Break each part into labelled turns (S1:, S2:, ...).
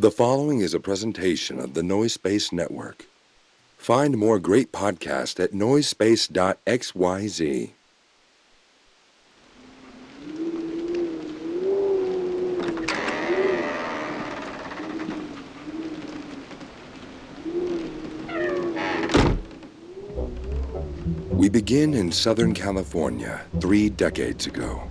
S1: The following is a presentation of the Noise Space Network. Find more great podcasts at noisespace.xyz. We begin in Southern California three decades ago.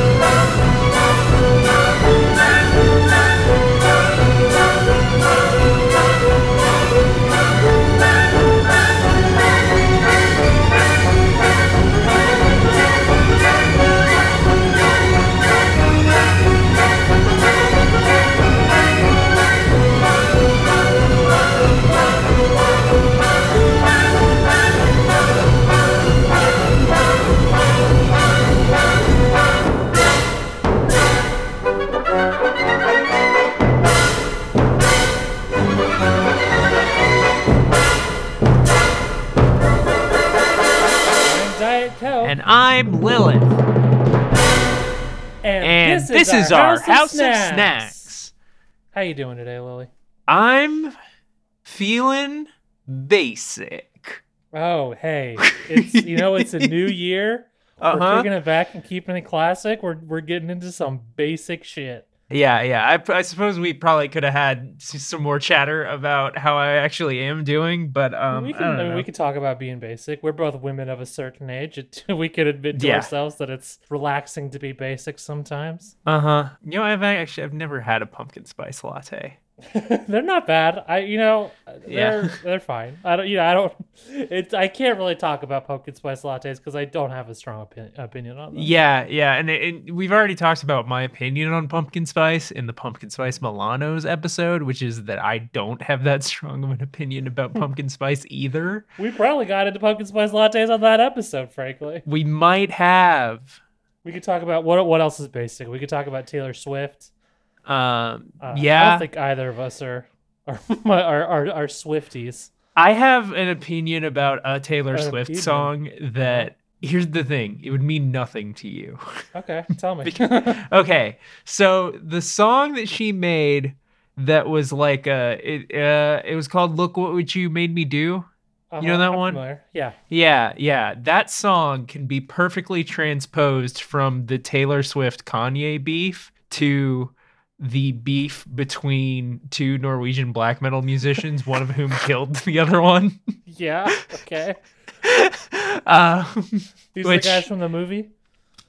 S2: Lilith. And this, is, our, house, of, snacks.
S3: How you doing today, Lily?
S2: I'm feeling basic.
S3: Oh, hey. It's you know, it's a new year. We're
S2: Uh-huh.
S3: it back and keeping it classic. We're we're getting into some basic shit.
S2: Yeah, yeah. I, I suppose we probably could have had some more chatter about how I actually am doing, but um,
S3: we
S2: I
S3: can
S2: don't
S3: I mean, we could talk about being basic. We're both women of a certain age. It, we could admit to
S2: Yeah.
S3: ourselves that it's relaxing to be basic sometimes.
S2: Uh huh. You know, I've actually I've never had a pumpkin spice latte.
S3: they're not bad. I you know
S2: Yeah.
S3: they're they're fine. I don't you know I don't it's I can't really talk about pumpkin spice lattes because I don't have a strong opinion opinion on them.
S2: Yeah, yeah, and it, it- we've already talked about my opinion on pumpkin spice in the pumpkin spice Milanos episode, which is that I don't have that strong of an opinion about pumpkin spice either.
S3: We probably got into pumpkin spice lattes on that episode. Frankly,
S2: We might have.
S3: we could talk about what what else is basic. We could talk about Taylor Swift.
S2: Um,
S3: Uh, I don't think either of us are are are, are, are Swifties.
S2: I have an opinion about a Taylor
S3: An
S2: Swift
S3: opinion.
S2: song that. Here's the thing: it would mean nothing to you.
S3: Okay, tell me.
S2: okay, so the song that she made that was like uh it uh it was called "Look What You Made Me Do." You know
S3: Uh-huh,
S2: that
S3: I'm
S2: one?
S3: familiar. Yeah.
S2: Yeah, yeah. That song can be perfectly transposed from the Taylor Swift Kanye beef to the beef between two Norwegian black metal musicians, one of whom killed the other one.
S3: Yeah. Okay.
S2: um,
S3: These
S2: Which-
S3: are the guys from the movie.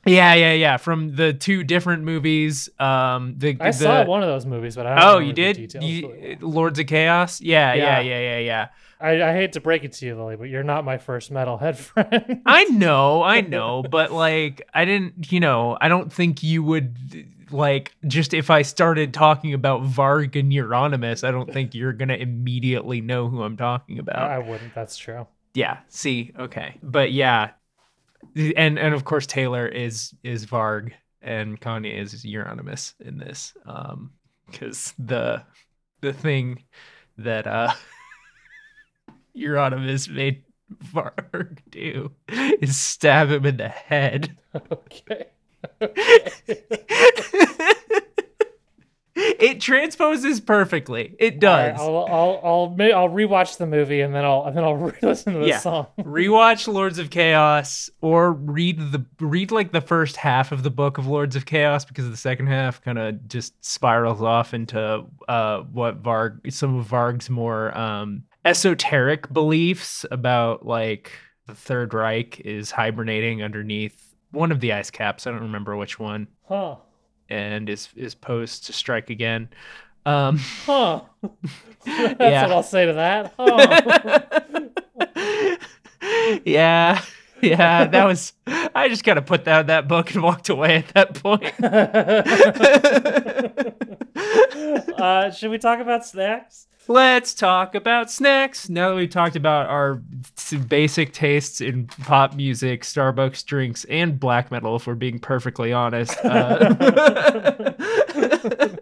S2: yeah, yeah, yeah. From the two different movies. Um, the
S3: I
S2: the,
S3: saw one of those movies, but I don't
S2: Oh, you did?
S3: details
S2: You. Lords of Chaos? Yeah, yeah,
S3: Yeah.
S2: yeah, yeah, yeah.
S3: I, I hate to break it to you, Lily, but you're not my first metalhead friend.
S2: I know, I know, but like I didn't, you know, I don't think you would like just if I started talking about Varg and Euronymous, I don't think you're gonna immediately know who I'm talking about.
S3: I wouldn't. That's true.
S2: yeah, see, okay. But yeah. And and of course Taylor is is Varg and Kanye is Euronymous in this. Um because the the thing that uh Euronymous made Varg do is stab him in the head.
S3: Okay.
S2: it transposes perfectly. It
S3: All right,
S2: does.
S3: I'll I'll I'll I'll rewatch the movie and then I'll and then I'll re-listen to the
S2: Yeah.
S3: song.
S2: Rewatch Lords of Chaos or read the read like the first half of the book of Lords of Chaos because the second half kind of just spirals off into uh what Varg some of Varg's more um esoteric beliefs about like the Third Reich is hibernating underneath one of the ice caps. I don't remember which one.
S3: Huh.
S2: and is is posed to strike again. Um,
S3: Huh. That's
S2: Yeah.
S3: what I'll say to that. Huh.
S2: yeah, yeah, that was. I just kind of put down that book and walked away at that point.
S3: uh, should we talk about snacks?
S2: Let's talk about snacks. Now that we've talked about our basic tastes in pop music, Starbucks drinks, and black metal, if we're being perfectly honest. Uh,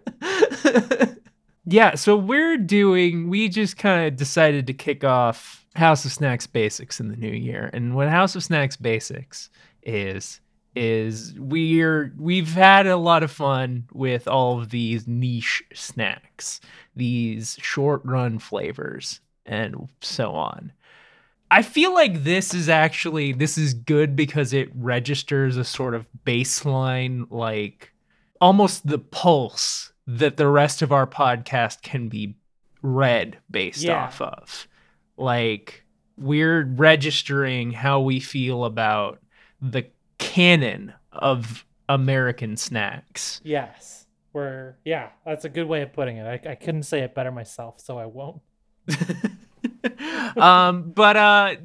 S2: yeah, so we're doing, we just kind of decided to kick off House of Snacks Basics in the new year. And what House of Snacks Basics is, is we're we've had a lot of fun with all of these niche snacks these short run flavors and so on. I feel like this is actually this is good because it registers a sort of baseline like almost the pulse that the rest of our podcast can be read based
S3: Yeah.
S2: off of. Like we're registering how we feel about the canon of American snacks.
S3: Yes. We're yeah, that's a good way of putting it. I, I couldn't say it better myself, so I won't.
S2: um but uh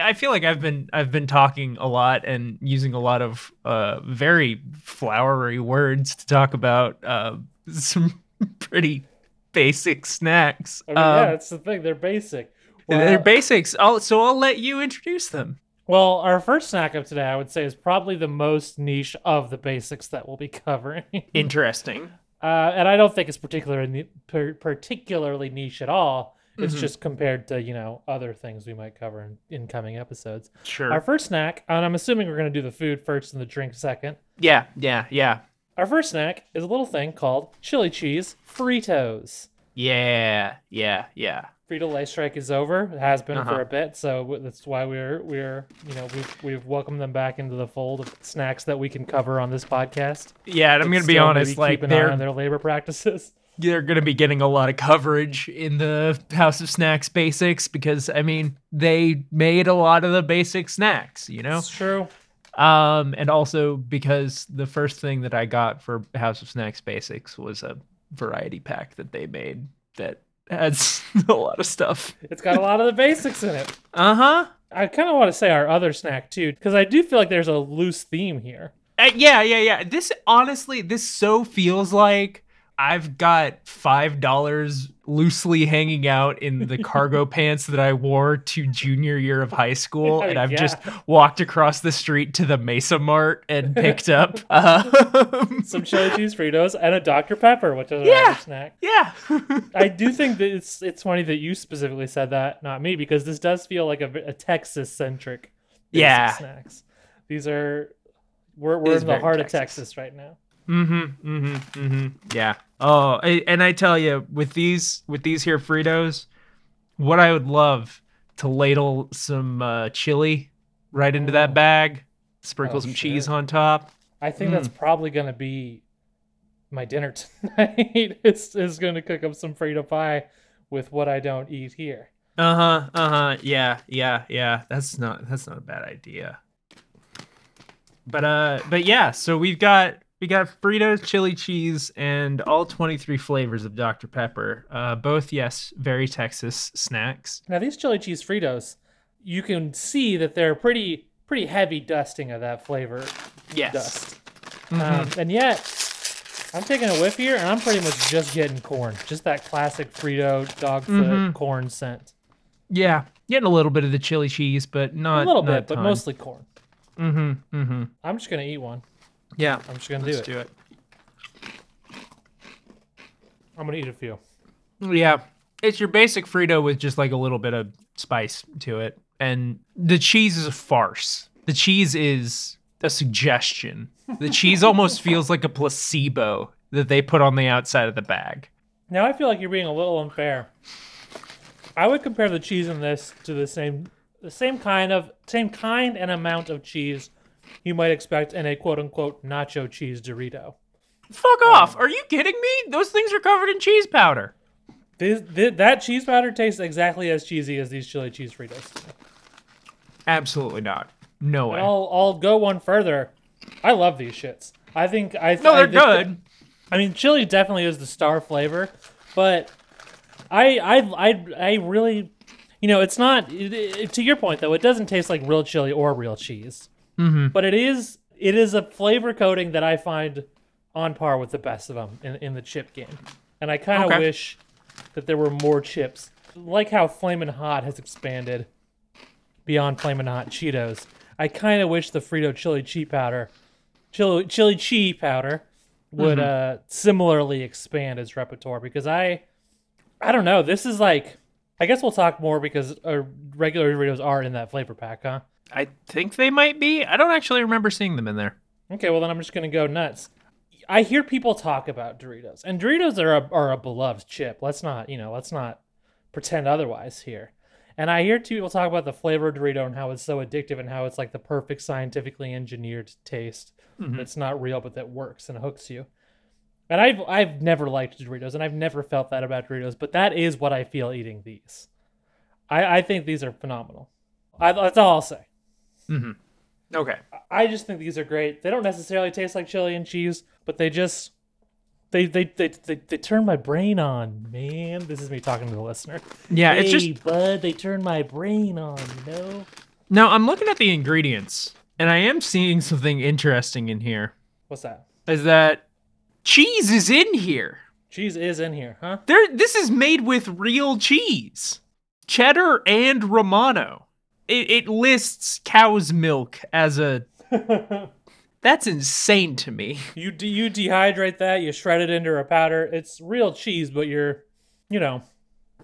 S2: i feel like i've been i've been talking a lot and using a lot of uh very flowery words to talk about uh some pretty basic snacks
S3: I mean,
S2: um,
S3: yeah, that's the thing. They're basic.
S2: They're basics I'll, so i'll let you introduce them
S3: well, our first snack of today, I would say, is probably the most niche of the basics that we'll be covering.
S2: interesting
S3: Uh, and I don't think it's particularly per, particularly niche at all. It's
S2: Mhm.
S3: just compared to you know other things we might cover in, in coming episodes.
S2: sure
S3: Our first snack, and I'm assuming we're going to do the food first and the drink second.
S2: yeah yeah yeah
S3: Our first snack is a little thing called chili cheese Fritos.
S2: yeah yeah yeah
S3: Frito Lay strike is over. It has been
S2: Uh-huh.
S3: for a bit, so that's why we're we're you know we've we've welcomed them back into the fold of snacks that we can cover on this podcast.
S2: yeah and i'm gonna be honest like
S3: keep an eye
S2: they're
S3: on their labor practices.
S2: they're going to be getting a lot of coverage in the House of Snacks basics because I mean they made a lot of the basic snacks, you know.
S3: It's true.
S2: Um, and also because the first thing that I got for House of Snacks basics was a variety pack that they made that has a lot of stuff.
S3: It's got a lot of the basics in it.
S2: Uh huh.
S3: I kind of want to say our other snack too, because I do feel like there's a loose theme here.
S2: Uh, yeah, yeah, yeah. This honestly, this so feels like I've got five dollars loosely hanging out in the cargo pants that I wore to junior year of high school, and I've just walked across the street to the Mesa Mart and picked up. Um,
S3: Some chili cheese Fritos and a Dr Pepper, which is
S2: Yeah.
S3: other snack.
S2: yeah,
S3: I do think that it's it's funny that you specifically said that, not me, because this does feel like a, a Texas centric.
S2: Yeah.
S3: snacks. These are we're we're in the heart
S2: Texas.
S3: of Texas right now.
S2: Mm-hmm. Mm-hmm. Mm-hmm. Yeah. Oh, I- and I tell you, with these with these here Fritos, what I would love to ladle some uh, chili right into that
S3: Oh.
S2: bag, sprinkle
S3: Oh,
S2: some
S3: shit.
S2: cheese on top.
S3: I think that's
S2: Mm.
S3: probably gonna be my dinner tonight. is is gonna cook up some Frito pie with what I don't eat here.
S2: Uh huh. Uh huh. Yeah. Yeah. Yeah. That's not that's not a bad idea. But uh, but yeah. So we've got we got Fritos, chili cheese, and all twenty three flavors of Dr Pepper. Uh, both yes, very Texas snacks.
S3: Now these chili cheese Fritos, you can see that they're pretty pretty heavy dusting of that flavor
S2: Yes.
S3: dust.
S2: Mhm.
S3: Um, and yet, I'm taking a whiff here, and I'm pretty much just getting corn, just that classic Frito dog foot
S2: Mhm.
S3: corn scent.
S2: Yeah, getting a little bit of the chili cheese, but not
S3: a little
S2: not
S3: bit, but mostly corn.
S2: Mm-hmm. Mm-hmm.
S3: I'm just gonna eat one.
S2: Yeah.
S3: I'm just gonna
S2: Let's
S3: do it.
S2: do it.
S3: I'm gonna eat a few.
S2: Yeah, it's your basic Frito with just like a little bit of spice to it, and the cheese is a farce. The cheese is a suggestion. The cheese almost feels like a placebo that they put on the outside of the bag.
S3: Now I feel like you're being a little unfair. I would compare the cheese in this to the same the same kind of same kind and amount of cheese you might expect in a quote unquote nacho cheese Dorito.
S2: Fuck off. Are you kidding me? Those things are covered in cheese powder.
S3: This, thi- that cheese powder tastes exactly as cheesy as these chili cheese Fritos.
S2: Absolutely not. No way.
S3: And I'll I'll go one further. I love these shits. I think I
S2: no, they're
S3: that-
S2: good.
S3: I mean, chili definitely is the star flavor, but I I I I really, you know, it's not. It, it- to your point though, it doesn't taste like real chili or real cheese,
S2: Mm-hmm.
S3: but it is it is a flavor coating that I find on par with the best of them in, in the chip game, and I kind of
S2: Okay.
S3: wish that there were more chips, like how Flamin' Hot has expanded beyond Flamin' Hot Cheetos. I kind of wish the Frito chili cheese powder, chili chili cheese powder, would uh similarly expand its repertoire because I, I don't know. This is like, I guess we'll talk more because uh, regular Doritos are in that flavor pack, huh?
S2: I think they might be. I don't actually remember seeing them in there.
S3: Okay, well then I'm just gonna go nuts. I hear people talk about Doritos, and Doritos are a, are a beloved chip. Let's not, you know, let's not pretend otherwise here. And I hear people talk about the flavor of Dorito and how it's so addictive and how it's like the perfect scientifically engineered taste mm-hmm. that's not real but that works and hooks you. And I've I've never liked Doritos and I've never felt that about Doritos, but that is what I feel eating these. I, I think these are phenomenal. I, that's all I'll say. Mm-hmm.
S2: Okay.
S3: I just think these are great. They don't necessarily taste like chili and cheese, but they just they they they they, they turn my brain on, man. This is me talking to the listener.
S2: Yeah,
S3: hey,
S2: it's just
S3: bud, they turn my brain on, you know?
S2: now I'm looking at the ingredients and I am seeing something interesting in here.
S3: What's that?
S2: Is that cheese is in here.
S3: Cheese is in here, huh?
S2: There this is made with real cheese. Cheddar and Romano. It, it lists cow's milk as a That's insane to me.
S3: You de- you dehydrate that, you shred it into a powder. It's real cheese, but you're, you know,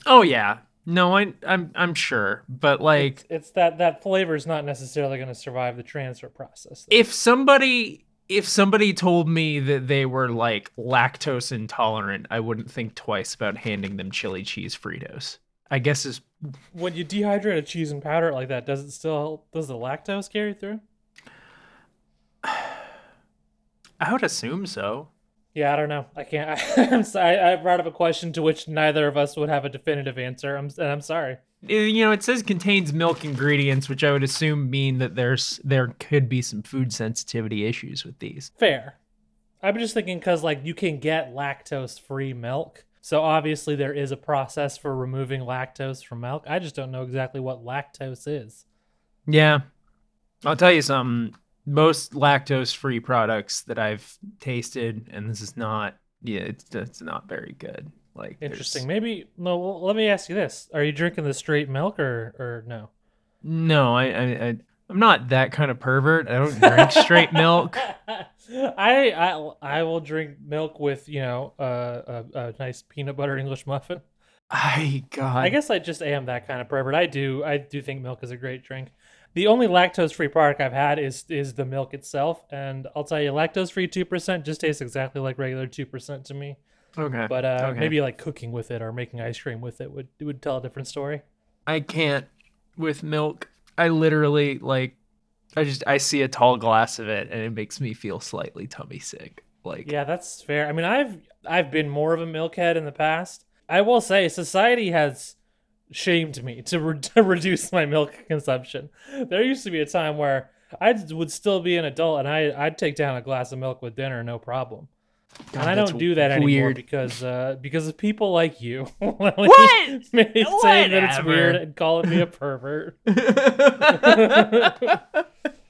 S2: Oh yeah. No, I I'm I'm sure, but like
S3: it's that that flavor is not necessarily going to survive the transfer process.
S2: if somebody if somebody told me that they were like lactose intolerant, I wouldn't think twice about handing them chili cheese Fritos. I guess is
S3: when you dehydrate a cheese and powder it like that, does it still does the lactose carry through?
S2: I would assume so.
S3: Yeah, I don't know. I can't. I, I'm sorry. I brought up a question to which neither of us would have a definitive answer. I'm and I'm sorry.
S2: You know, it says contains milk ingredients, which I would assume mean that there's there could be some food sensitivity issues with these.
S3: Fair. I'm just thinking because like you can get lactose-free milk, so obviously there is a process for removing lactose from milk. I just don't know exactly what lactose is.
S2: Yeah. I'll tell you something. Most lactose free products that I've tasted, and this is not yeah, it's it's not very good. Like
S3: Interesting. Maybe no. Well, let me ask you this: Are you drinking the straight milk or or no?
S2: No, I, I, I I'm not that kind of pervert. I don't drink straight milk.
S3: I I I will drink milk with you know uh, a a nice peanut butter English muffin.
S2: I God.
S3: I guess I just am that kind of pervert. I do I do think milk is a great drink. The only lactose free product I've had is is the milk itself, and I'll tell you, lactose free two percent just tastes exactly like regular two percent to me.
S2: Okay.
S3: But uh,
S2: Okay.
S3: maybe like cooking with it or making ice cream with it would would tell a different story.
S2: I can't with milk. I literally like. I just I see a tall glass of it and it makes me feel slightly tummy sick. Like
S3: Yeah, that's fair. I mean, I've I've been more of a milkhead in the past. I will say, society has shamed me to, re- to reduce my milk consumption. There used to be a time where I would still be an adult and I I'd take down a glass of milk with dinner, no problem.
S2: God,
S3: and I don't do that anymore
S2: weird.
S3: because uh, because of people like you.
S2: What?
S3: saying that it's weird and calling me a pervert.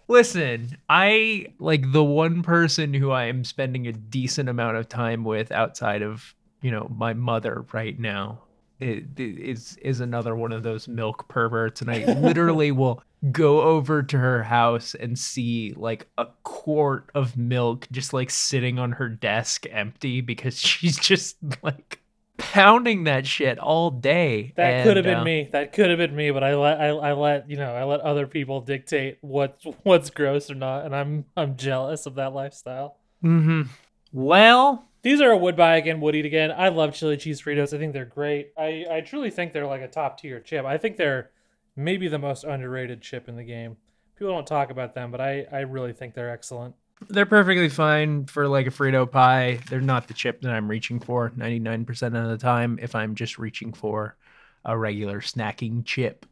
S2: Listen, I like the one person who I am spending a decent amount of time with outside of, you know, my mother right now. It, it is is another one of those milk perverts and I literally will go over to her house and see like a quart of milk just like sitting on her desk empty because she's just like pounding that shit all day.
S3: That could have been
S2: uh,
S3: me. That could have been me. But I let I, I let you know I let other people dictate what what's gross or not, and I'm I'm jealous of that lifestyle.
S2: Mm-hmm. Well,
S3: These are a would buy again, would eat again. I love chili cheese Fritos. I think they're great. I, I truly think they're like a top tier chip. I think they're maybe the most underrated chip in the game. People don't talk about them, but I, I really think they're excellent.
S2: They're perfectly fine for like a Frito pie. They're not the chip that I'm reaching for 99% of the time if I'm just reaching for a regular snacking chip.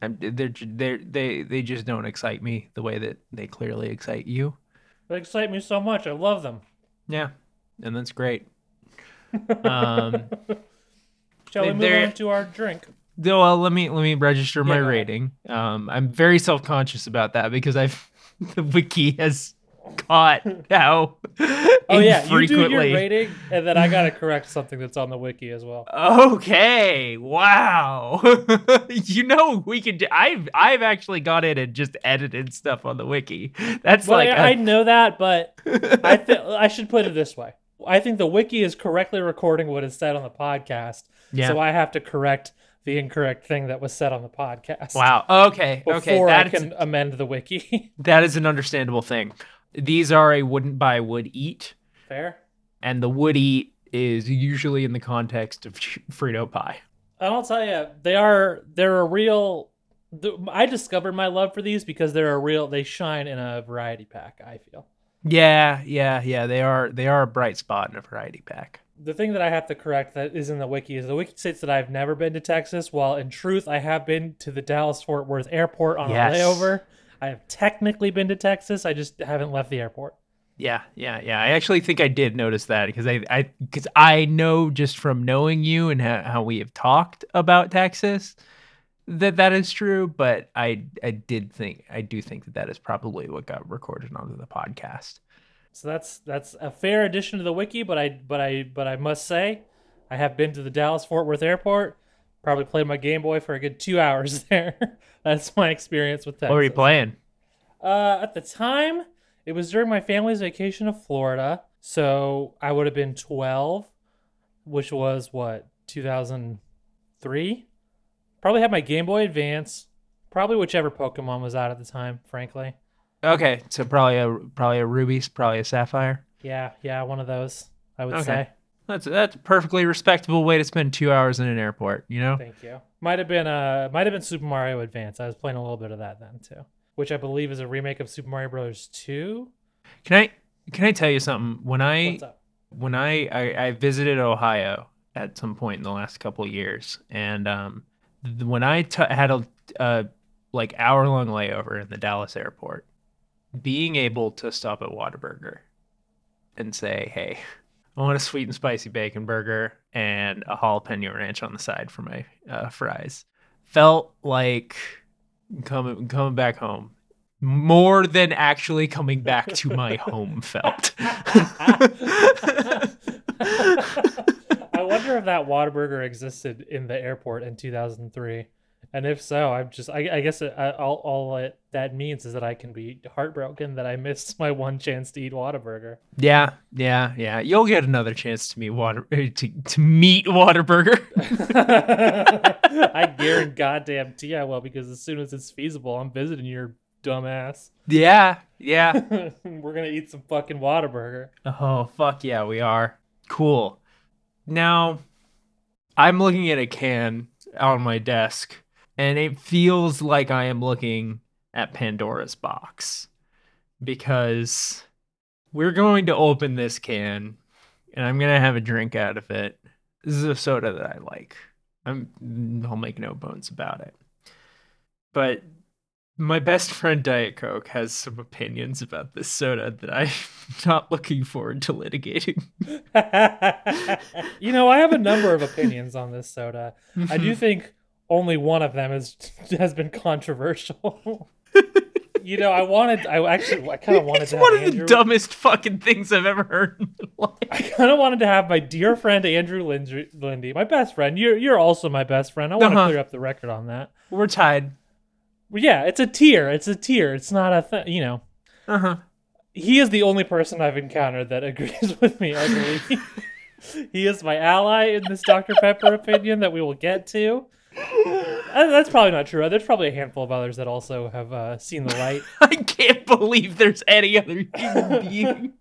S2: I'm, they're, they're, they they just don't excite me the way that they clearly excite you.
S3: They excite me so much. I love them.
S2: Yeah, and that's great. Um,
S3: Shall we move on to our drink?
S2: Well, let me let me register my
S3: Yeah,
S2: rating. Um, I'm very self conscious about that because I've the wiki has caught how
S3: Oh yeah, you do your rating, and then I gotta correct something that's on the wiki as well.
S2: Okay. Wow. you know we could. I've I've actually gone in and just edited stuff on the wiki. That's
S3: Well,
S2: like
S3: I, I
S2: a-
S3: know that, but I th- I should put it this way. I think the wiki is correctly recording what is said on the podcast,
S2: yeah.
S3: so I have to correct the incorrect thing that was said on the podcast.
S2: wow. Okay.
S3: Before
S2: okay.
S3: I
S2: That's
S3: can amend the wiki.
S2: that is an understandable thing. These are a wouldn't buy would eat,
S3: Fair.
S2: and the would eat is usually in the context of Frito pie.
S3: And I'll tell you, they are they're a real. The, I discovered my love for these because they're a real. They shine in a variety pack. I feel.
S2: Yeah. Yeah. Yeah. They are. They are a bright spot in a variety pack.
S3: The thing that I have to correct that is in the wiki is the wiki states that I've never been to Texas, while in truth I have been to the Dallas Fort Worth airport on
S2: Yes.
S3: a layover. I have technically been to Texas. I just haven't left the airport.
S2: Yeah, yeah, yeah. I actually think I did notice that because I, I, because I know just from knowing you and how, how we have talked about Texas that that is true. But I, I did think, I do think that that is probably what got recorded onto the podcast.
S3: So that's that's a fair addition to the wiki, but I but I but I must say, I have been to the Dallas Fort Worth airport. Probably played my Game Boy for a good two hours there. that's my experience with Texas.
S2: What were you playing?
S3: Uh, at the time, it was during my family's vacation to Florida, so I would have been twelve, which was what two thousand three. Probably had my Game Boy Advance. Probably whichever Pokemon was out at the time. Frankly,
S2: Okay, so probably a probably a ruby, probably a sapphire.
S3: yeah, yeah, one of those. I would
S2: Okay.
S3: say.
S2: That's that's a perfectly respectable way to spend two hours in an airport. You know.
S3: Thank you. Might have been uh might have been Super Mario Advance. I was playing a little bit of that then too, which I believe is a remake of Super Mario Brothers 2.
S2: Can I can I tell you something? When I when I, I I visited Ohio at some point in the last couple of years, and um, th- when I t- had a, a like hour long layover in the Dallas airport, being able to stop at Whataburger and say, "Hey, I want a sweet and spicy bacon burger and a jalapeno ranch on the side for my uh, fries," felt like coming coming back home. More than actually coming back to my home felt.
S3: I wonder if that Whataburger existed in the airport in 2003. And if so, I'm just, I, I guess it, I, all, all it, that means is that I can be heartbroken that I missed my one chance to eat Whataburger.
S2: Yeah, yeah, yeah. You'll get another chance to meet water uh, to to meet Waterburger.
S3: I guarantee goddamn tea I will because as soon as it's feasible, I'm visiting your dumbass.
S2: yeah, yeah.
S3: We're gonna eat some fucking Whataburger.
S2: Oh fuck yeah, we are. Cool. Now, I'm looking at a can on my desk, and it feels like I am looking at Pandora's box because we're going to open this can, and I'm gonna have a drink out of it. This is a soda that I like. I'm I'll make no bones about it. But my best friend Diet Coke has some opinions about this soda that I'm not looking forward to litigating.
S3: you know, I have a number of opinions on this soda. I do mm-hmm. think only one of them is has been controversial. you know, I wanted, I actually, I kind of wanted
S2: it's
S3: to have
S2: one of
S3: Andrew.
S2: the dumbest fucking things I've ever heard in my
S3: I kind of wanted to have my dear friend Andrew Lindsay, Lindy, my best friend. You're you're also my best friend. I want to
S2: Uh-huh.
S3: clear up the record on that.
S2: We're tied.
S3: Well, yeah, it's a tier. It's a tier. It's not a thing. You know,
S2: Uh huh.
S3: he is the only person I've encountered that agrees with me. I believe he is my ally in this Dr Pepper opinion that we will get to. Uh, That's probably not true. There's probably a handful of others that also have uh, seen the light.
S2: I can't believe there's any other human being.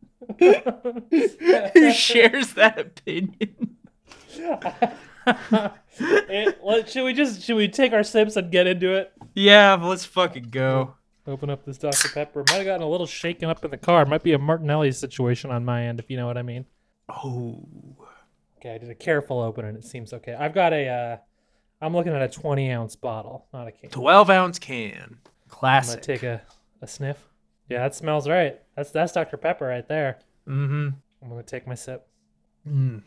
S2: Who shares that opinion?
S3: It- let- should we just should we take our sips and get into it?
S2: Yeah, let's fucking go.
S3: Open up this Dr. Pepper. Might have gotten a little shaken up in the car. Might be a Martinelli situation on my end, if you know what I mean.
S2: Oh.
S3: Okay, I did a careful open and it seems okay. I've got a, uh, I'm looking at a 20 ounce bottle, not a can.
S2: 12 ounce can.
S3: I'm gonna
S2: Classic.
S3: take a, a sniff. Yeah, that smells right. That's that's Dr. Pepper right there.
S2: mm-hmm.
S3: I'm gonna take my sip.
S2: Mm.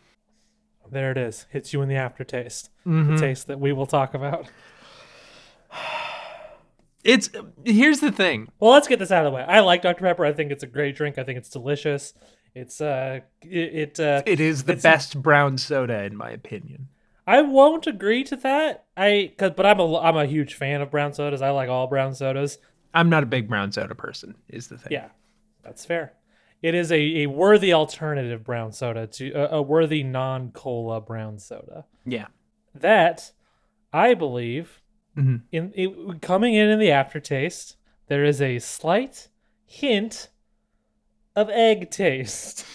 S3: There it is. Hits you in the aftertaste. The taste that we will talk about.
S2: It's here's the thing.
S3: Well, let's get this out of the way. I like Dr. Pepper. I think it's a great drink. I think it's delicious. It's uh, it, it uh,
S2: It is the
S3: It's-
S2: best brown soda in my opinion.
S3: I won't agree to that. I, cause, but I'm a, I'm a huge fan of brown sodas. I like all brown sodas.
S2: I'm not a big brown soda person. Is the thing.
S3: Yeah, that's fair. It is a, a worthy alternative brown soda to a, a worthy non cola brown soda.
S2: Yeah.
S3: That I believe
S2: Mhm.
S3: in it, coming in in the aftertaste, there is a slight hint of egg taste.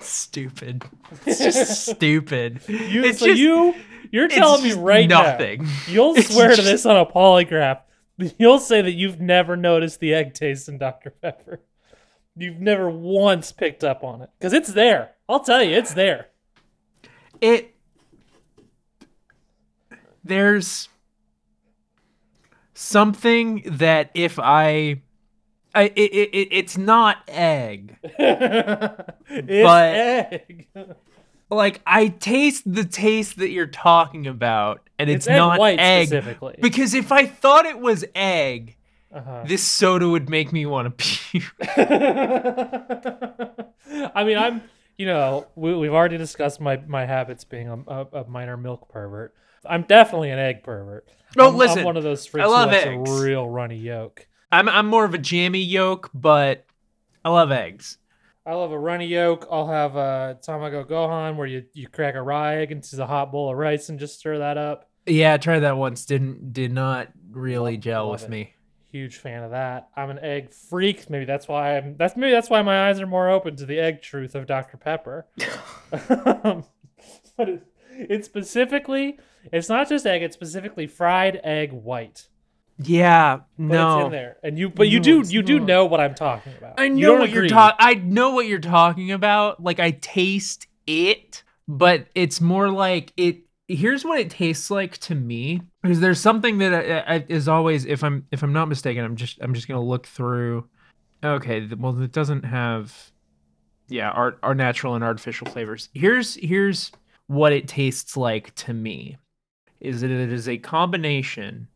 S2: Stupid. It's just stupid.
S3: You,
S2: it's
S3: so
S2: just,
S3: you you're telling me
S2: just
S3: right
S2: nothing.
S3: now. You'll
S2: It's
S3: swear to this on a polygraph. You'll say that you've never noticed the egg taste in Dr. Pepper. You've never once picked up on it because it's there. I'll tell you, it's there.
S2: it there's something that if I I it, it, it- it's not egg.
S3: it's
S2: But-
S3: egg.
S2: Like I taste the taste that you're talking about and it's,
S3: It's egg
S2: not
S3: white
S2: egg
S3: specifically.
S2: because if I thought it was egg,
S3: Uh-huh.
S2: this soda would make me want to puke.
S3: I mean, I'm, you know, we, we've already discussed my, my habits being a, a, a minor milk pervert. I'm definitely an egg pervert.
S2: No,
S3: I'm,
S2: listen,
S3: I'm one of those freaks
S2: love
S3: who likes
S2: eggs.
S3: a real runny yolk.
S2: I'm I'm more of a jammy yolk, but I love eggs.
S3: I love a runny yolk. I'll have a tamago gohan where you, you crack a raw egg into a hot bowl of rice and just stir that up.
S2: Yeah, I tried that once. Didn't did not really
S3: Love-
S2: gel
S3: love
S2: with
S3: it.
S2: me.
S3: Huge fan of that. I'm an egg freak. Maybe that's why I'm. That's maybe that's why my eyes are more open to the egg truth of Dr Pepper. Um, but it, it's specifically, it's not just egg. It's specifically fried egg white.
S2: Yeah,
S3: But
S2: no.
S3: it's in there, and you. But you
S2: No,
S3: do.
S2: it's
S3: You do know what I'm talking about.
S2: I
S3: You
S2: know
S3: don't
S2: what you're talking. I know what you're talking about. Like I taste it, but it's more like it. Here's what it tastes like to me. Because there's something that I, I, is always, if I'm if I'm not mistaken, I'm just I'm just gonna look through. Okay, well it doesn't have, yeah, our our natural and artificial flavors. Here's here's what it tastes like to me. Is that it is a combination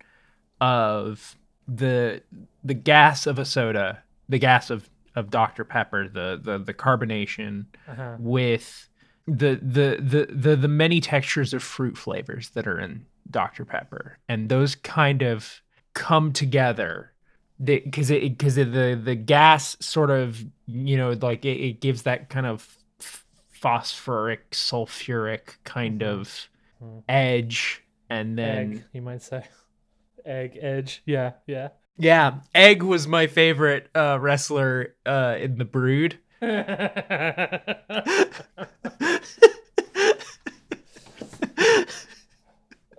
S2: of the the gas of a soda, the gas of of Dr Pepper, the the the carbonation
S3: Uh-huh.
S2: with the the the the the many textures of fruit flavors that are in Dr Pepper, and those kind of come together because it because the the gas sort of you know like it, it gives that kind of phosphoric sulfuric kind
S3: Mhm.
S2: of
S3: Mhm.
S2: edge and then
S3: egg, you might say. Egg edge. Yeah, yeah.
S2: yeah Edge was my favorite uh wrestler uh in the brood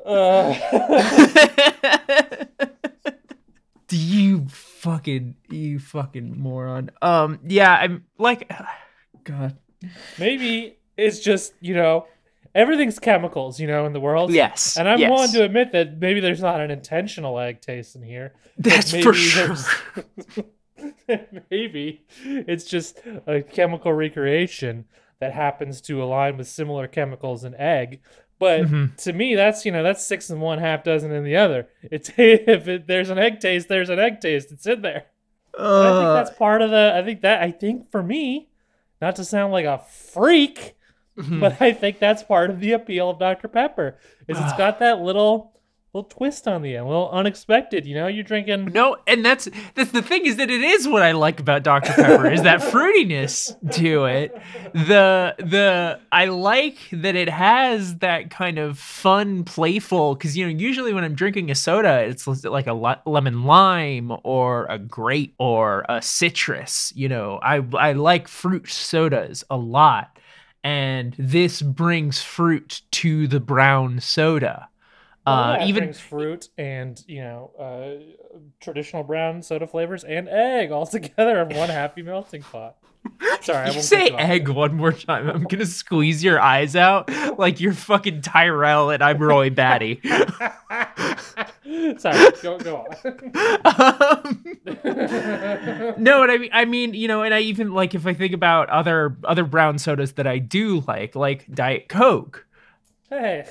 S3: Uh,
S2: Do you fucking you fucking moron? Um yeah, I'm like god.
S3: maybe it's just you know everything's chemicals, you know, in the world.
S2: Yes.
S3: And I'm
S2: yes.
S3: willing to admit that maybe there's not an intentional egg taste in here.
S2: That's
S3: maybe
S2: for sure.
S3: maybe it's just a chemical recreation that happens to align with similar chemicals in egg. But
S2: Mhm.
S3: to me, that's you know that's six in one, half dozen in the other. It's if it, there's an egg taste, there's an egg taste. It's in there. And I think
S2: Uh,
S3: that's part of the. I think that I think for me, not to sound like a freak,
S2: mhm.
S3: but I think that's part of the appeal of Dr Pepper. Is it's got that little little twist on the end, a little unexpected. You know, you're drinking.
S2: No, and that's that's the thing is that it is what I like about Dr Pepper is that fruitiness to it. The the I like that it has that kind of fun, playful. Because you know, usually when I'm drinking a soda, it's like a lemon lime or a grape or a citrus. You know, I I like fruit sodas a lot, and this brings fruit to the brown soda.
S3: Well,
S2: Uh,
S3: yeah, it
S2: even
S3: brings fruit and you know uh, traditional brown soda flavors and egg all together in one happy melting pot. Sorry, I
S2: You say egg one more time. I'm gonna squeeze your eyes out like you're fucking Tyrell and I'm Roy Batty.
S3: Sorry, go go
S2: um, no, what I mean, I mean, you know, and I even like if I think about other other brown sodas that I do like, like Diet Coke.
S3: hey,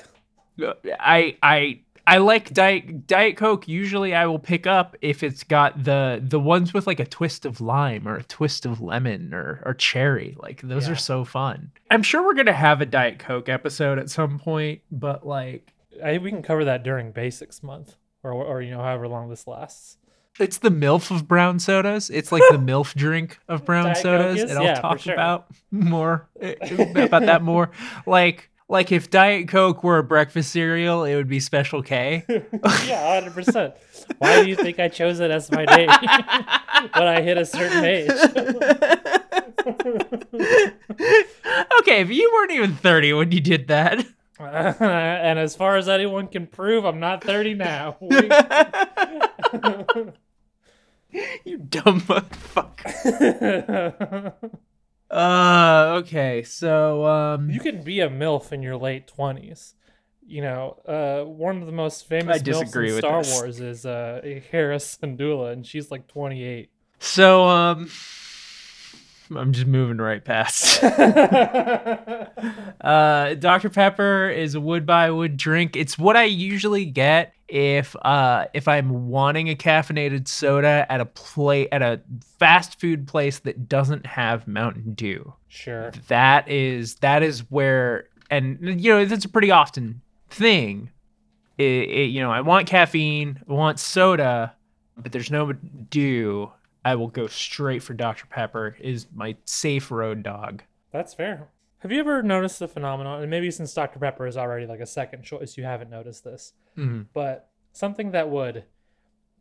S2: I I I like Diet Diet Coke. Usually, I will pick up if it's got the the ones with like a twist of lime or a twist of lemon or or cherry. Like those
S3: Yeah.
S2: are so fun. I'm sure we're gonna have a Diet Coke episode at some point, but like
S3: I, we can cover that during Basics Month, or or you know however long this lasts.
S2: it's the MILF of brown sodas. It's like the MILF drink of brown
S3: Diet
S2: sodas,
S3: is?
S2: and I'll
S3: Yeah,
S2: talk
S3: sure.
S2: about more eh, about that more. Like like if Diet Coke were a breakfast cereal, it would be Special K.
S3: yeah, hundred percent. Why do you think I chose it as my name when I hit a certain age?
S2: okay, but you weren't even 30 when you did that.
S3: and as far as anyone can prove, I'm not 30 now.
S2: you dumb motherfucker. Uh, okay, so um,
S3: you can be a MILF in your late 20s. You know, uh, one of the most famous
S2: I disagree
S3: MILFs in
S2: with
S3: Star
S2: this.
S3: Wars is uh, Hera Syndulla, and she's like 28.
S2: so um, I'm just moving right past. Uh, Dr. Pepper is a would buy would drink. It's what I usually get if uh if I'm wanting a caffeinated soda at a play at a fast food place that doesn't have Mountain Dew.
S3: sure.
S2: That is that is where and you know that's a pretty often thing. It, it, you know I want caffeine, I want soda, but there's no Dew. I will go straight for Dr. Pepper. Is my safe road dog.
S3: That's fair. Have you ever noticed the phenomenon? And maybe since Dr. Pepper is already like a second choice, you haven't noticed this.
S2: Mhm.
S3: But something that would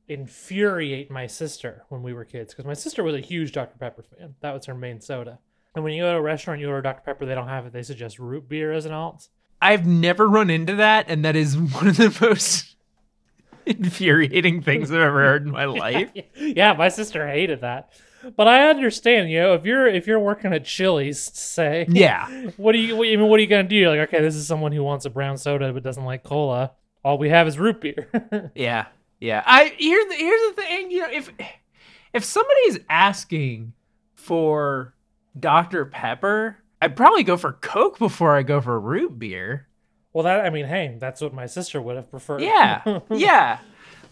S3: infuriate my sister when we were kids, because my sister was a huge Dr. Pepper fan. That was her main soda. And when you go to a restaurant, you order Dr. Pepper, they don't have it. They suggest root beer as an alt.
S2: I've never run into that, and that is one of the most infuriating things I've ever heard in my life.
S3: yeah, my sister hated that. But I understand, you know, if you're if you're working at Chili's, say,
S2: Yeah.
S3: what do you what, I mean, what are you gonna do? You're like, okay, this is someone who wants a brown soda but doesn't like cola. All we have is root beer.
S2: Yeah. Yeah. I here's the here's the thing, you know, if if somebody's asking for Dr. Pepper, I'd probably go for Coke before I go for root beer.
S3: well, that I mean, hey, that's what my sister would have preferred.
S2: Yeah. yeah.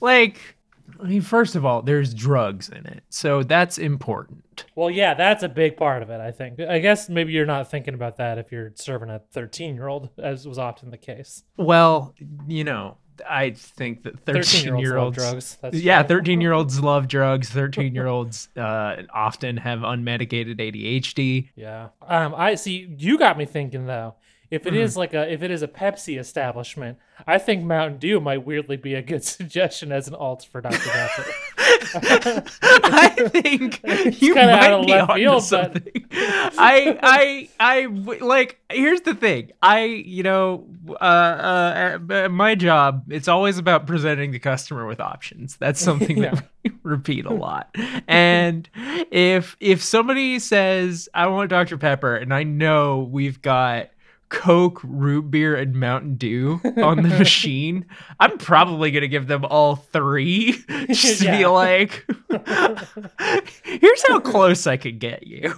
S2: Like I mean, first of all, there's drugs in it. So that's important.
S3: Well, yeah, that's a big part of it, I think. I guess maybe you're not thinking about that if you're serving a 13 year old, as was often the case.
S2: Well, you know, I think that
S3: 13
S2: 13
S3: year olds love drugs. That's
S2: yeah, 13 year olds love drugs. 13 year olds uh, often have unmedicated ADHD.
S3: Yeah. Um, I see. You got me thinking though. If it is like a if it is a Pepsi establishment, I think Mountain Dew might weirdly be a good suggestion as an alt for Dr Pepper.
S2: I think you might
S3: out of
S2: be
S3: left
S2: onto
S3: field, but-
S2: something. I, I, I, like. Here's the thing. I, you know, uh, uh, uh, my job. It's always about presenting the customer with options. That's something that we repeat a lot. And if if somebody says, "I want Dr Pepper," and I know we've got Coke, root beer, and Mountain Dew on the machine, I'm probably gonna give them all three just to be like, here's how close I could get you.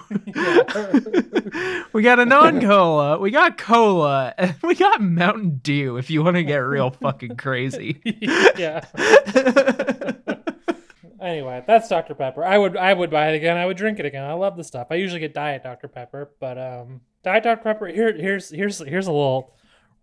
S2: we got a non-cola, we got cola, and we got Mountain Dew if you want to get real fucking crazy.
S3: yeah. Anyway, that's Dr Pepper. I would I would buy it again. I would drink it again. I love the stuff. I usually get Diet Dr Pepper, but um, Diet Dr Pepper. Here here's here's here's a little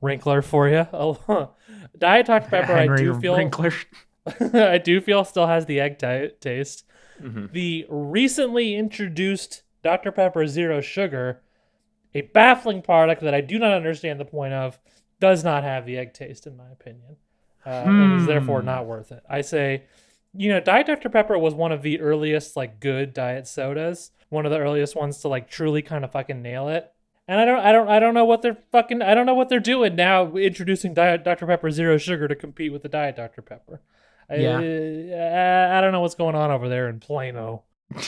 S3: wrinkler for you. Diet Dr Pepper, I do feel
S2: Winkler.
S3: I do feel still has the egg ti- taste.
S2: Mhm.
S3: The recently introduced Dr Pepper Zero Sugar, a baffling product that I do not understand the point of, does not have the egg taste in my opinion, uh, and is therefore
S2: Hmm.
S3: not worth it. I say, you know, Diet Dr Pepper was one of the earliest like good diet sodas, one of the earliest ones to like truly kind of fucking nail it. And I don't, I don't, I don't know what they're fucking, I don't know what they're doing now, introducing Diet Dr Pepper Zero Sugar to compete with the Diet Dr Pepper.
S2: Yeah.
S3: I, I don't know what's going on over there in Plano.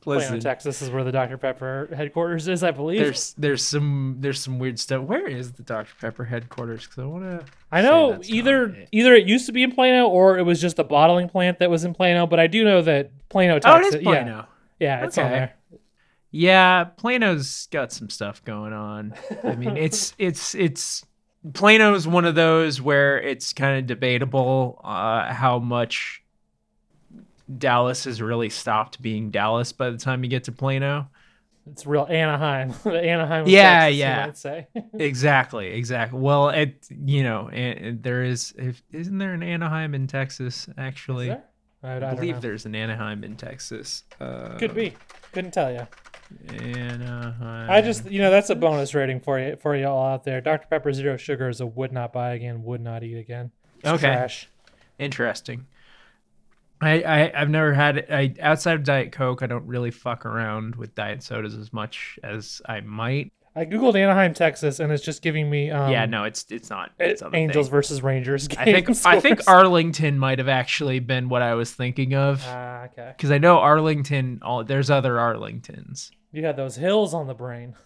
S3: Plano, Texas is where the Dr Pepper headquarters is, I believe.
S2: there's there's some there's some weird stuff. Where is the Dr Pepper headquarters? Because I want to.
S3: I know either either it used to be in Plano or it was just a bottling plant that was in Plano, but I do know that Plano,
S2: Oh,
S3: Texas.
S2: it is Plano.
S3: Yeah, yeah, it's on there.
S2: Yeah, Plano's got some stuff going on. I mean, it's it's it's Plano's one of those where it's kind of debatable uh, how much Dallas has really stopped being Dallas by the time you get to Plano.
S3: It's real Anaheim. Anaheim.
S2: Yeah,
S3: Texas,
S2: yeah.
S3: might say.
S2: Exactly, exactly. Well, it you know, and, and there is if isn't there an Anaheim in Texas actually?
S3: I, I
S2: believe there's an Anaheim in Texas. Uh,
S3: Could be. Couldn't tell you.
S2: Anaheim.
S3: Uh, I just, you know, that's a bonus rating for you, for you all out there. Dr Pepper Zero Sugar is a would not buy again, would not eat again. It's
S2: Okay.
S3: Trash.
S2: interesting. I, I I've never had it. I outside of Diet Coke, I don't really fuck around with diet sodas as much as I might.
S3: I googled Anaheim, Texas, and it's just giving me um,
S2: yeah, no, it's it's not. It's
S3: Angels
S2: thing.
S3: versus Rangers.
S2: I think
S3: game
S2: I think. Arlington might have actually been what I was thinking of
S3: Ah, okay.
S2: because I know Arlington. All there's other Arlingtons.
S3: You had those hills on the brain.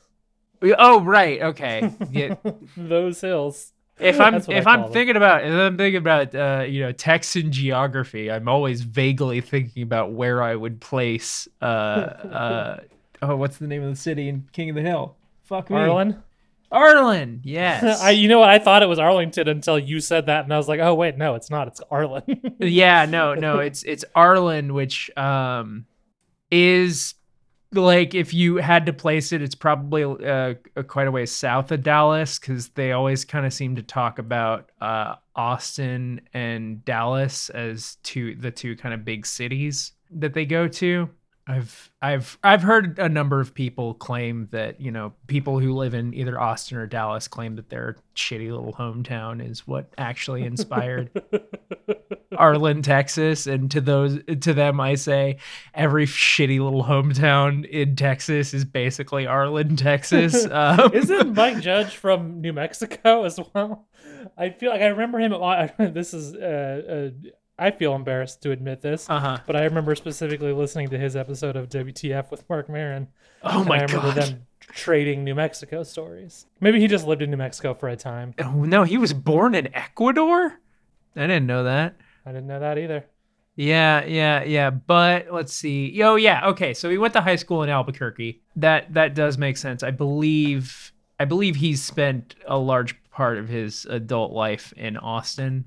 S2: Oh right, okay. Yeah,
S3: those hills.
S2: if I'm
S3: That's what I
S2: if I'm thinking about if I'm thinking about uh, you know Texan geography, I'm always vaguely thinking about where I would place uh uh oh what's the name of the city in King of the Hill? Fuck me.
S3: Arlen.
S2: Arlen. Yes.
S3: I, you know what? I thought it was Arlington until you said that, and I was like, oh wait, no, it's not. It's Arlen.
S2: yeah, no, no, it's it's Arlen, which um is like if you had to place it, it's probably uh, quite a ways south of Dallas because they always kind of seem to talk about uh, Austin and Dallas as two the two kind of big cities that they go to. I've I've I've heard a number of people claim that you know people who live in either Austin or Dallas claim that their shitty little hometown is what actually inspired Arlen, Texas, and to those to them I say every shitty little hometown in Texas is basically Arlen, Texas. Um,
S3: Isn't Mike Judge from New Mexico as well? I feel like I remember him. This is. Uh, uh, I feel embarrassed to admit this,
S2: uh-huh.
S3: but I remember specifically listening to his episode of WTF with Marc Maron.
S2: Oh my
S3: I remember
S2: god.
S3: them trading New Mexico stories. Maybe he just lived in New Mexico for a time.
S2: Oh, no, he was born in Ecuador? I didn't know that.
S3: I didn't know that either.
S2: Yeah, yeah, yeah. But let's see. Yo, yeah. Okay, so he went to high school in Albuquerque. That that does make sense. I believe I believe he's spent a large part of his adult life in Austin.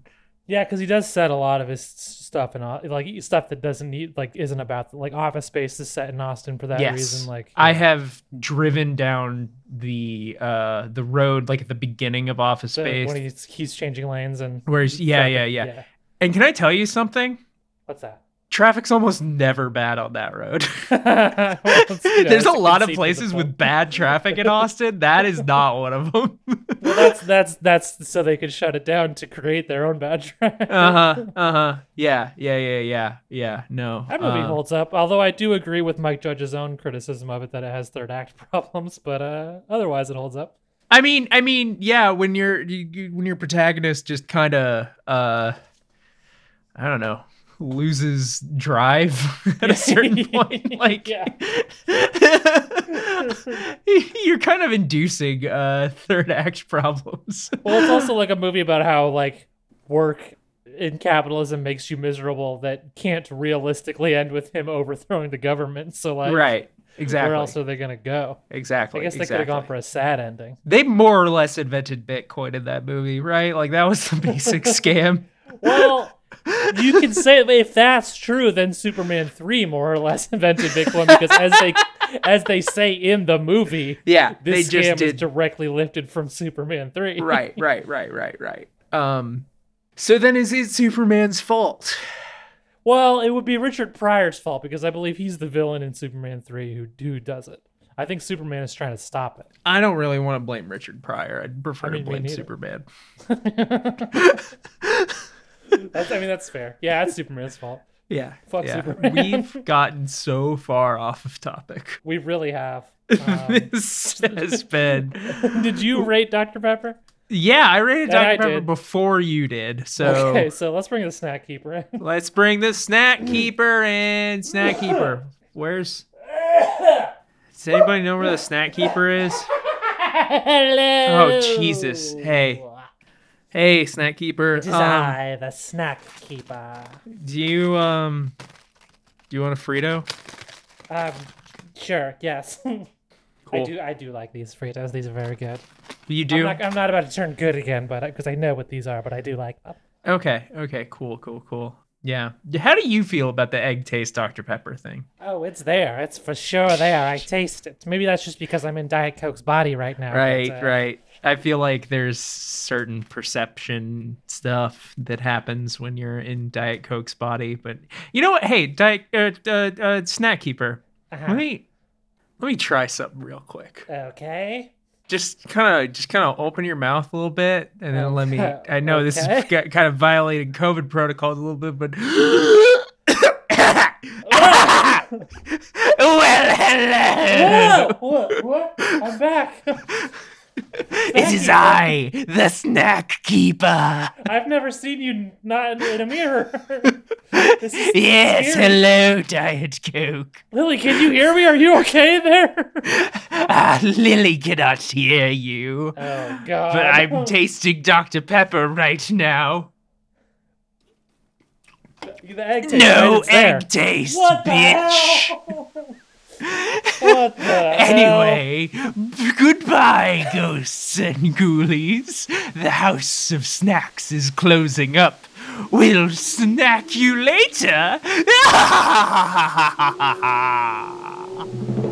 S3: Yeah, because he does set a lot of his stuff in Au- like stuff that doesn't need like isn't about like Office Space is set in Austin for that
S2: yes.
S3: reason. Like
S2: I
S3: yeah.
S2: have driven down the uh the road like at the beginning of Office
S3: The-
S2: Space.
S3: when he's he's changing lanes and
S2: Where he's- yeah, yeah, yeah. And can I tell you something?
S3: What's that?
S2: Traffic's almost never bad on that road.
S3: Well, you know,
S2: There's a lot of
S3: conceit for the
S2: places with bad traffic in Austin. That is not one of them.
S3: Well, that's that's that's so they could shut it down to create their own bad traffic.
S2: uh huh. Uh huh. Yeah. Yeah. Yeah. Yeah. Yeah. No.
S3: That movie
S2: uh,
S3: holds up, although I do agree with Mike Judge's own criticism of it that it has third act problems, but uh, otherwise it holds up.
S2: I mean, I mean, yeah. When you're you, you, when your protagonist just kind of, uh, I don't know, loses drive at a certain point, like, you're kind of inducing uh third act problems.
S3: Well, it's also like a movie about how like work in capitalism makes you miserable that can't realistically end with him overthrowing the government. So like,
S2: right. Exactly.
S3: where else are they gonna go?
S2: exactly.
S3: I guess they could have gone for a sad ending.
S2: They more or less invented Bitcoin in that movie, right? Like that was the basic scam.
S3: Well, you can say if that's true, then Superman three more or less invented Bitcoin because as they as they say in the movie.
S2: Yeah,
S3: This
S2: they
S3: scam
S2: just
S3: is directly lifted from Superman 3.
S2: right, right, right, right, right. Um, so then is it Superman's fault?
S3: Well, it would be Richard Pryor's fault because I believe he's the villain in Superman 3 who, who does it. I think Superman is trying to stop it.
S2: I don't really want to blame Richard Pryor. I'd prefer
S3: I mean,
S2: to blame. Superman.
S3: That's, I mean, that's fair. Yeah, that's Superman's fault.
S2: Yeah,
S3: Fuck
S2: yeah.
S3: Superman.
S2: We've gotten so far off of topic.
S3: We really have. Um,
S2: this has been.
S3: did you rate Dr. Pepper?
S2: Yeah, I rated
S3: And I
S2: Dr. Pepper
S3: did.
S2: before you did. So
S3: Okay, so let's bring the snack keeper in.
S2: let's bring the snack keeper in. Snack keeper. Where's. Does anybody know where the snack keeper is?
S3: Hello.
S2: Oh, Jesus. Hey. Hey, snack keeper.
S3: It is
S2: um,
S3: I, the snack keeper.
S2: do you um do you want a Frito?
S3: Um, sure, yes.
S2: cool.
S3: I do. I do like these Fritos. These are very good.
S2: You
S3: I'm
S2: do?
S3: not, I'm not about to turn good again, but because I know what these are, but I do like them.
S2: Okay, okay, cool, cool, cool. Yeah. How do you feel about the egg taste Dr. Pepper thing?
S3: Oh, it's there. It's for sure there. I taste it. Maybe that's just because I'm in Diet Coke's body right now. but,
S2: Right,
S3: uh,
S2: right. I feel like there's certain perception stuff that happens when you're in Diet Coke's body, but you know what? Hey, Diet uh, uh, uh, Snack Keeper,
S3: Uh-huh.
S2: let me let me try something real quick.
S3: Okay.
S2: Just kind of just kind of open your mouth a little bit, and then let me. I know this is kind of violating COVID protocols a little bit, but. well, hello.
S3: Whoa, what? What? I'm back.
S2: It is I, the snack keeper.
S3: I've never seen you not in, a mirror. this
S2: Yes,
S3: scary.
S2: hello, Diet Coke.
S3: Lily, can you hear me? Are you okay there?
S2: Ah, Lily cannot hear you,
S3: Oh God.
S2: but I'm tasting Dr. Pepper right now.
S3: the egg taste. right?
S2: No
S3: there.
S2: egg taste,
S3: What
S2: bitch.
S3: Hell? what hell?
S2: Anyway, goodbye, ghosts and ghoulies. The house of snacks is closing up. We'll snack you later.